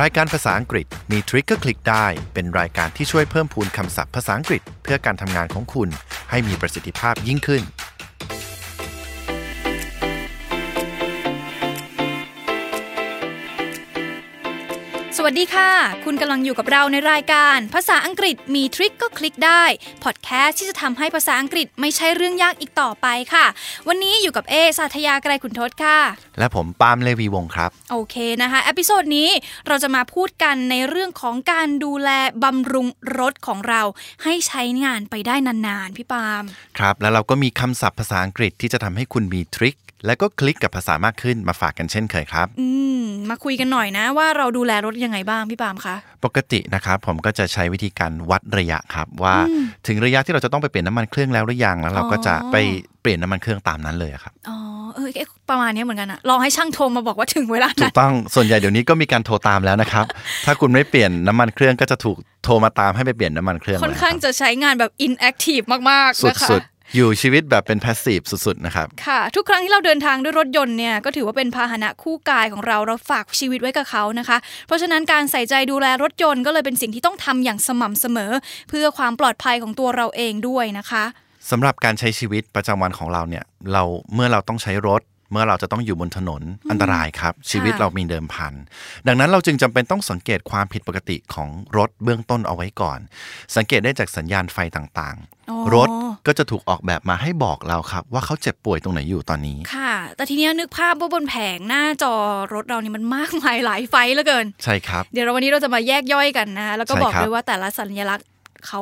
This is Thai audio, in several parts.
รายการภาษาอังกฤษมีทริกเก็คลิกได้ เป็นรายการที่ช่วยเพิ่มพูนคำศัพท์ภาษาอังกฤษ เพื่อการทำงานของคุณให้มีประสิทธิภาพยิ่งขึ้น วัสดีค่ะ คุณกำลังอยู่กับเราในรายการ ภาษาอังกฤษมีทริคก็คลิกได้พอดแคสต์ที่จะทำให้ภาษาอังกฤษไม่ใช่เรื่องยากอีกต่อไปค่ะ วันนี้อยู่กับเอสาธยาไกรขุนทศค่ะ และผมปาล์มเลวีวงศ์ครับ โอเคนะคะ episode นี้เราจะมาพูดกันในเรื่องของการดูแลบำรุงรถของเรา ให้ใช้งานไปได้นานๆ พี่ปาล์มครับ แล้วเราก็มีคำศัพท์ภาษาอังกฤษที่จะทำให้คุณมี trick และก็คลิกกับภาษามากขึ้นมาฝากกันเช่นเคยครับ อืมมาคุยกันหน่อยนะ ว่าเราดูแลรถยังไงบ้างพี่ปาล์มคะปกตินะครับผมก็จะใช้วิธีการวัดระยะครับ ว่าถึงระยะที่เราจะต้องไปเปลี่ยนน้ำมันเครื่องแล้วหรือยังแล้วเราก็จะไปเปลี่ยนน้ำมันเครื่องตามนั้นเลยครับอ๋อเออเอ๊ะประมาณเนี้ยเหมือนกันอะลองให้ช่างโทรมาบอกว่าถึงเวลาถูนั้กนต้องส่วนใหญ่เดี๋ยวนี้ก็มีการโทรตามแล้วนะครับ ถ้าคุณไม่เปลี่ยนน้ำมันเครื่องก็จะถูกโทรมาตามให้ไปเปลี่ยนน้ำมันเครื่องค่อนข้างเลยจะใช้งานแบบ inactive มากครับๆนะคะสุดๆ อยู่ชีวิตแบบเป็น passive สุดๆนะครับ ค่ะ ทุกครั้งที่เราเดินทางด้วยรถยนต์เนี่ยก็ถือว่าเป็นพาหนะคู่กายของเราเราฝากชีวิตไว้กับเขานะคะ เพราะฉะนั้นการใส่ใจดูแลรถยนต์ก็เลยเป็นสิ่งที่ต้องทำอย่างสม่ำเสมอ เพื่อความปลอดภัยของตัวเราเองด้วยนะคะสำหรับการใช้ชีวิตประจำวันของเราเนี่ยเราเมื่อเราต้องใช้รถ เมื่อเราจะต้องอยู่บนถนนอันตรายครับ ชีวิตเรามีเดิมพัน ดังนั้นเราจึงจำเป็นต้องสังเกตความผิดปกติของรถเบื้องต้นเอาไว้ก่อน สังเกตได้จากสัญญาณไฟต่างอ๋อๆรถก็จะถูกออกแบบมาให้บอกเราครับ ว่าเขาเจ็บป่วยตรงไหนอยู่ตอนนี้ ค่ะ แต่ทีเนี้ยนึกภาพว่าบนแผงหน้าจอรถเรานี่มันมากมายหลายไฟเหลือเกิน ใช่ครับ เดี๋ยวเราวันนี้เราจะมาแยกย่อยกันนะ แล้วก็ใช่บอกครับเลยว่าแต่ละสัญลักษณ์ เขา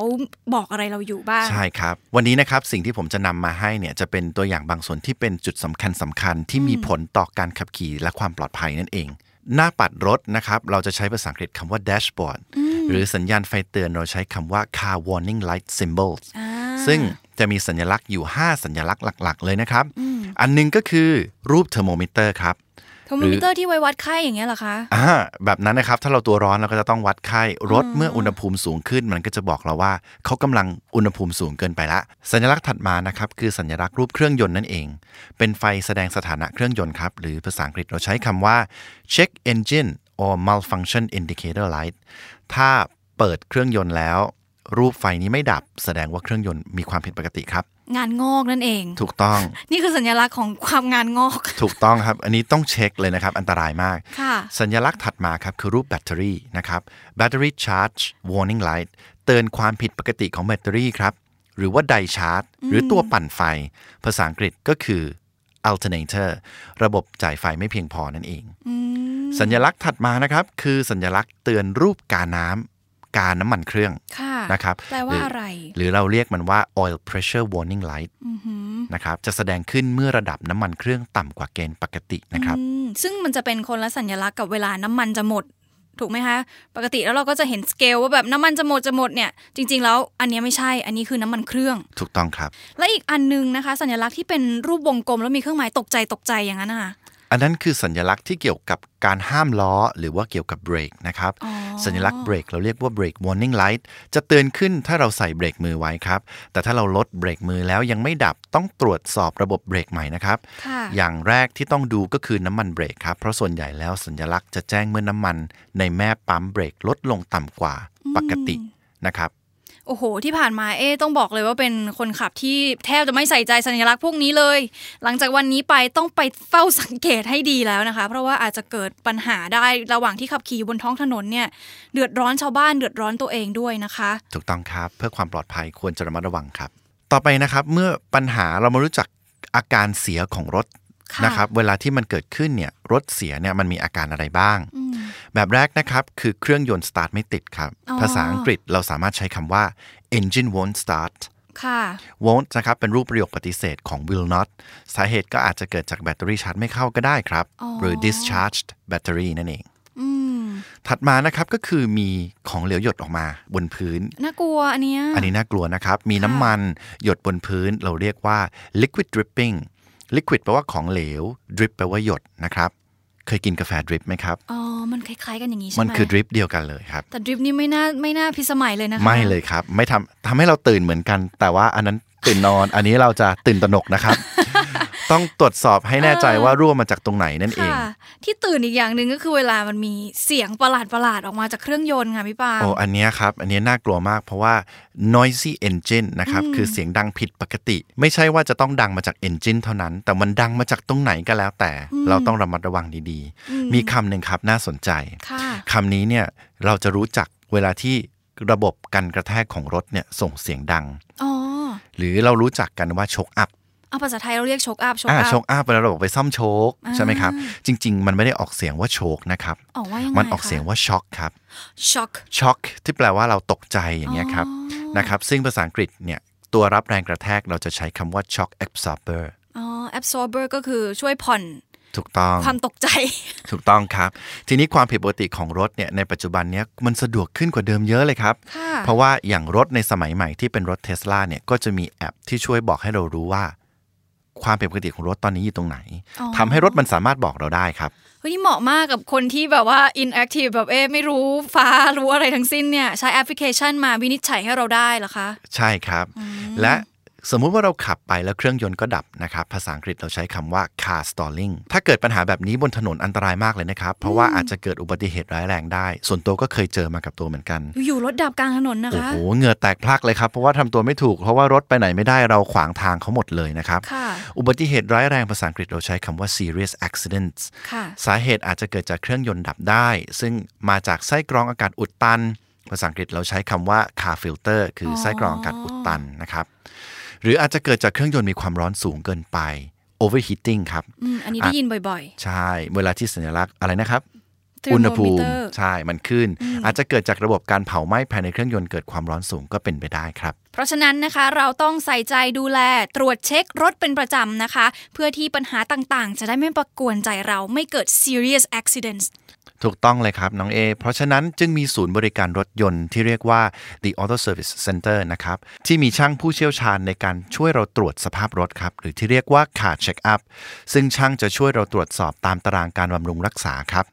บอกอะไรเราอยู่บ้าง ใช่ครับ วันนี้นะครับสิ่งที่ผมจะนำมาให้เนี่ยจะเป็นตัวอย่างบางส่วนที่เป็นจุดสำคัญสำคัญที่มีผลต่อการขับขี่และความปลอดภัยนั่นเอง หน้าปัดรถนะครับเราจะใช้ภาษาอังกฤษคำว่า dashboard หรือสัญญาณไฟเตือนเราใช้คำว่า car warning light symbols อ่าซึ่งจะมีสัญลักษณ์อยู่ 5 สัญลักษณ์หลัก ๆ เลยนะครับ อันหนึ่งก็คือรูปเทอร์โมมิเตอร์ครับ เทอร์โมมิเตอร์ที่ไว้วัดไข้อย่างเงี้ยเหรอคะอ่าแบบนั้นนะครับ ถ้าเราตัวร้อนเราก็จะต้องวัดไข้รถเมื่ออุณหภูมิสูงขึ้น มันก็จะบอกเราว่าเขากำลังอุณหภูมิสูงเกินไปละ สัญลักษณ์ถัดมานะครับคือสัญลักษณ์รูปเครื่องยนต์นั่นเอง เป็นไฟแสดงสถานะเครื่องยนต์ครับ หรือภาษาอังกฤษเราใช้คำว่า check engine or malfunction indicator light ถ้าเปิดเครื่องยนต์แล้ว รูปไฟนี้ไม่ดับแสดงว่าเครื่องยนต์มีความผิดปกติครับ งานงอกนั่นเอง ถูกต้อง นี่คือสัญลักษณ์ของความงานงอก ถูกต้องครับ อันนี้ต้องเช็คเลยนะครับ อันตรายมากค่ะสัญลักษณ์ถัดมาครับคือรูปแบตเตอรี่นะครับ battery charge warning light เตือนความผิดปกติของแบตเตอรี่ครับ หรือว่าไดชาร์จ หรือตัวปั่นไฟ ภาษาอังกฤษก็คือ alternator ระบบจ่ายไฟไม่เพียงพอนั่นเอง สัญลักษณ์ถัดมานะครับ คือสัญลักษณ์เตือนรูปกาน้ำ กาน้ำมันเครื่องค่ะนะครับแปลว่าหอะไร หรือเราเรียกมันว่า oil pressure warning light นะครับจะแสดงขึ้นเมื่อระดับน้ำมันเครื่องต่ำกว่าเกณฑ์ปกตินะครับอืมซึ่งมันจะเป็นคนละสัญลักษณ์กับเวลาน้ำมันจะหมดถูกไหมคะ ปกติแล้วเราก็จะเห็นสเกลว่าแบบน้ำมันจะหมดจะหมดเนี่ย จริง ๆ แล้วอันเนี้ยไม่ใช่ อันนี้คือน้ำมันเครื่อง ถูกต้องครับ และอีกอันนึงนะคะ สัญลักษณ์ที่เป็นรูปวงกลมแล้วมีเครื่องหมายตกใจตกใจอย่างนั้นนะคะ อันนั้นคือสัญลักษณ์ที่เกี่ยวกับการห้ามล้อ หรือว่าเกี่ยวกับเบรกนะครับอ๋อสัญลักษณ์เบรกเราเรียกว่า brake warning light จะเตือนขึ้นถ้าเราใส่เบรกมือไว้ครับ แต่ถ้าเราลดเบรกมือแล้วยังไม่ดับต้องตรวจสอบระบบเบรกใหม่นะครับค่ะอย่างแรกที่ต้องดูก็คือน้ำมันเบรกครับ เพราะส่วนใหญ่แล้วสัญลักษณ์จะแจ้งเมื่อน้ำมัน ในแม่ปั๊มเบรกลดลงต่ำกว่าปกตินะครับ โอ้โห ที่ผ่านมาเอ๊ต้องบอกเลยว่าเป็นคนขับที่แทบจะไม่ใส่ใจสัญลักษณ์พวกนี้เลย หลังจากวันนี้ไปต้องไปเฝ้าสังเกตให้ดีแล้วนะคะ เพราะว่าอาจจะเกิดปัญหาได้ระหว่างที่ขับขี่อยู่บนท้องถนนเนี่ยเดือดร้อนชาวบ้านเดือดร้อนตัวเองด้วยนะคะ ถูกต้องครับเพื่อความปลอดภัยควรจะระมัดระวังครับ ต่อไปนะครับเมื่อปัญหาเรามารู้จักอาการเสียของรถค่ะนะครับเวลาที่มันเกิดขึ้นเนี่ยรถเสียเนี่ยมันมีอาการอะไรบ้าง แบบแรกนะครับคือเครื่องยนต์สตาร์ทไม่ติดครับอ๋อภาษาอังกฤษเราสามารถใช้คำว่า engine won't start ค่ะ won't นะครับเป็นรูปประโยคปฏิเสธของ will not สาเหตุก็อาจจะเกิดจากแบตเตอรี่ชาร์จไม่เข้าก็ได้ครับอ๋อหรือ discharged battery นั่นเองอืมถัดมานะครับก็คือมีของเหลวหยดออกมาบนพื้น น่ากลัวอันเนี้ยอันนี้น่ากลัวนะครับ มีน้ำมันหยดบนพื้นเราเรียกว่า liquid dripping liquid แปลว่าของเหลว drip แปลว่าหยดนะครับ เคยกินกาแฟดริปไหมครับ อ๋อ มันคล้ายๆกันอย่างนี้ใช่ไหมมันคือดริปเดียวกันเลยครับ แต่ดริปนี่ไม่น่าไม่น่าพิสมัยเลยนะคะไม่เลยครับ ไม่ทำทำให้เราตื่นเหมือนกัน แต่ว่าอันนั้นตื่นนอน อันนี้เราจะตื่นตระหนกนะครับ ต่ต้องตรวจสอบให้แน่ใจว่ารั่วมาจากตรงไหนนั่นเองค่ะที่ตื่นอีกอย่างหนึ่งก็คือเวลามันมีเสียงประหลาดประหลาดๆออกมาจากเครื่องยนต์ค่ะพี่ปาล์มโอ้อันเนี้ยครับ อันเนี้ยน่ากลัวมากเพราะว่า noisy engine นะครับคือเสียงดังผิดปกติ ไม่ใช่ว่าจะต้องดังมาจาก engine เท่านั้น แต่มันดังมาจากตรงไหนก็แล้วแต่ เราต้องระมัดระวังดีๆ มีคำหนึ่งครับน่าสนใจค่ะคำนี้เนี่ยเราจะรู้จักเวลาที่ระบบกันกระแทกของรถเนี่ยส่งเสียงดังอ๋อหรือเรารู้จักกันว่าโช้คอัพ เอาภาษาไทยเราเรียกโช้คอัพโช้คอ่าอัพโช้คอัพเวลาเราบอกไปซ่อมโช้คใช่ไหมครับ จริง ๆ มันไม่ได้ออกเสียงว่าโช้คนะครับออกว่ายังไงมันออกเสียงว่าช็อกครับ shock shock ที่แปลว่าเราตกใจอย่างเงี้ยครับนะครับซึ่งภาษาอังกฤษเนี่ยตัวรับแรงกระแทกเราจะใช้คำว่า shock absorber อ๋อ absorber ก็คือช่วยผ่อนถูกต้องความตกใจ ถูกต้องครับ ทีนี้ความผิดปกติของรถเนี่ยในปัจจุบันเนี้ยมันสะดวกขึ้นกว่าเดิมเยอะเลยครับค่ะเพราะว่าอย่างรถในสมัยใหม่ที่เป็นรถเทสลาเนี่ยก็จะมีแอปที่ช่วยบอกให้เรารู้ว่า ความผิดปกติของรถตอนนี้อยู่ตรงไหนทำให้รถมันสามารถบอกเราได้ครับเฮ้ยนี่เหมาะมากกับคนที่แบบว่า inactive แบบเอ๊ะไม่รู้ฟ้ารู้อะไรทั้งสิ้นเนี่ย ใช้แอปพลิเคชันมาวินิจฉัยให้เราได้เหรอคะ ใช่ครับ และ สมมุติว่าเราขับไปแล้วเครื่องยนต์ก็ดับนะครับ ภาษาอังกฤษเราใช้คำว่า car stalling ถ้าเกิดปัญหาแบบนี้บนถนนอันตรายมากเลยนะครับ เพราะว่าอาจจะเกิดอุบัติเหตุร้ายแรงได้ ส่วนตัวก็เคยเจอมากับตัวเหมือนกัน อยู่ๆรถดับกลางถนนนะโอ้คะโห เหงื่อแตกพลักเลยครับ เพราะว่าทำตัวไม่ถูก เพราะว่ารถไปไหนไม่ได้เราขวางทางเขาหมดเลยนะครับค่ะอุบัติเหตุร้ายแรงภาษาอังกฤษเราใช้คำว่า serious accidents ค่ะสาเหตุอาจจะเกิดจากเครื่องยนต์ดับได้ ซึ่งมาจากไส้กรองอากาศอุดตัน ภาษาอังกฤษเราใช้คำว่า car filter คืออไส้กรองอากาศอุดตันนะครับ หรืออาจจะเกิดจากเครื่องยนต์มีความร้อนสูงเกินไป overheating ครับอืมอันนี้ได้ยินบ่อยใช่ เวลาที่สัญลักษณ์อะไรนะครับ Thermometer อุณหภูมิใช่ มันขึ้น อาจจะเกิดจากระบบการเผาไหม้ภายในเครื่องยนต์เกิดความร้อนสูงก็เป็นไปได้ครับๆเพราะฉะนั้นนะคะเราต้องใส่ใจดูแลตรวจเช็ครถเป็นประจำนะคะ เพื่อที่ปัญหาต่างๆ จะได้ไม่ประกวนใจเราไม่เกิด serious accidents ถูกต้องเลยครับน้องเอเพราะฉะนั้นจึงมีศูนย์บริการรถยนต์ที่เรียกว่า the Auto Service Center นะครับ ที่มีช่างผู้เชี่ยวชาญในการช่วยเราตรวจสภาพรถครับ หรือที่เรียกว่า car check up ซึ่งช่างจะช่วยเราตรวจสอบตามตารางการบำรุงรักษาครับ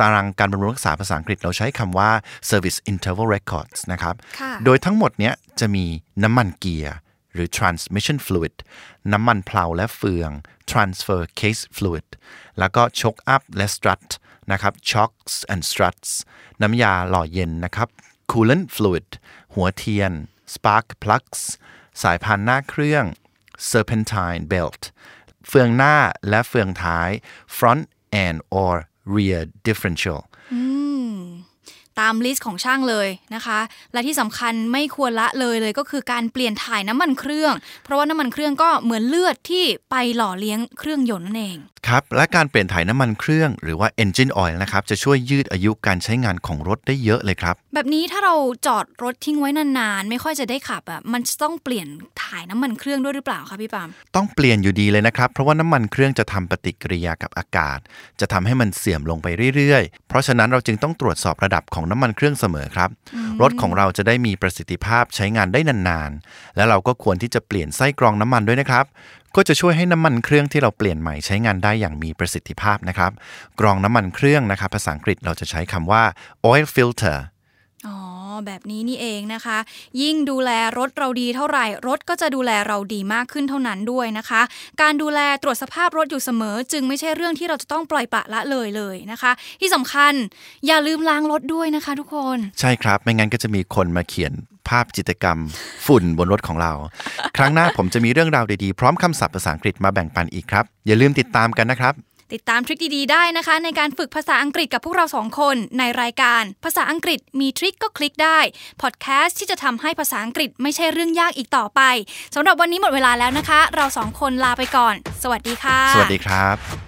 ตารางการบำรุงรักษาภาษาอังกฤษเราใช้คำว่า service interval records นะครับค่ะโดยทั้งหมดเนี้ยจะมีน้ำมันเกียร์ หรือ transmission fluid น้ำมันเพลาและเฟือง transfer case fluid แล้วก็ choke up และ strut นะครับ shocks and struts น้ำยาหล่อเย็นนะครับ coolant fluid หัวเทียน spark plugs สายพานหน้าเครื่อง serpentine belt เฟืองหน้าและเฟืองท้าย front and or rear differential ตามลิสต์ของช่างเลยนะคะ และที่สำคัญไม่ควรละเลยเลยก็คือการเปลี่ยนถ่ายน้ำมันเครื่อง เพราะว่าน้ำมันเครื่องก็เหมือนเลือดที่ไปหล่อเลี้ยงเครื่องยนต์นั่นเองครับและการเปลี่ยนถ่ายน้ำมันเครื่องหรือว่า engine oil นะครับจะช่วยยืดอายุการใช้งานของรถได้เยอะเลยครับ แบบนี้ถ้าเราจอดรถทิ้งไว้นานๆ ไม่ค่อยจะได้ขับอะมันจะต้องเปลี่ยนถ่ายน้ำมันเครื่องด้วยหรือเปล่าคะพี่ปาล์มต้องเปลี่ยนอยู่ดีเลยนะครับ เพราะว่าน้ำมันเครื่องจะทำปฏิกิริยากับอากาศ จะทำให้มันเสื่อมลงไปเรื่อยๆ เพราะฉะนั้นเราจึงต้องตรวจสอบระดับของน้ำมันเครื่องเสมอครับ รถของเราจะได้มีประสิทธิภาพใช้งานได้นานๆ และเราก็ควรที่จะเปลี่ยนไส้กรองน้ำมันด้วยนะครับ ก็จะช่วยให้น้ำมันเครื่องที่เราเปลี่ยนใหม่ใช้งานได้อย่างมีประสิทธิภาพนะครับ กรองน้ำมันเครื่องนะครับภาษาอังกฤษเราจะใช้คำว่า oil filter อ๋อ แบบนี้นี่เองนะคะ ยิ่งดูแลรถเราดีเท่าไหร่ รถก็จะดูแลเราดีมากขึ้นเท่านั้นด้วยนะคะ การดูแลตรวจสภาพรถอยู่เสมอ จึงไม่ใช่เรื่องที่เราจะต้องปล่อยปละละเลยเลยนะคะ ที่สำคัญอย่าลืมล้างรถด้วยนะคะ ทุกคน ใช่ครับ ไม่งั้นก็จะมีคนมาเขียนภาพจิตรกรรม ฝุ่นบนรถของเรา ครั้งหน้าผมจะมีเรื่องราวดีๆ พร้อมคำศัพท์ภาษาอังกฤษมาแบ่งปันอีกครับ อย่าลืมติดตามกันนะครับ ติดตามทริคดีๆได้นะคะ ในการฝึกภาษาอังกฤษกับพวกเราสองคนในรายการ ภาษาอังกฤษมีทริคก็คลิกได้พอดแคสต์ที่จะทำให้ภาษาอังกฤษไม่ใช่เรื่องยากอีกต่อไปสำหรับวันนี้หมดเวลาแล้วนะคะ เราสองคนลาไปก่อน สวัสดีค่ะ สวัสดีครับ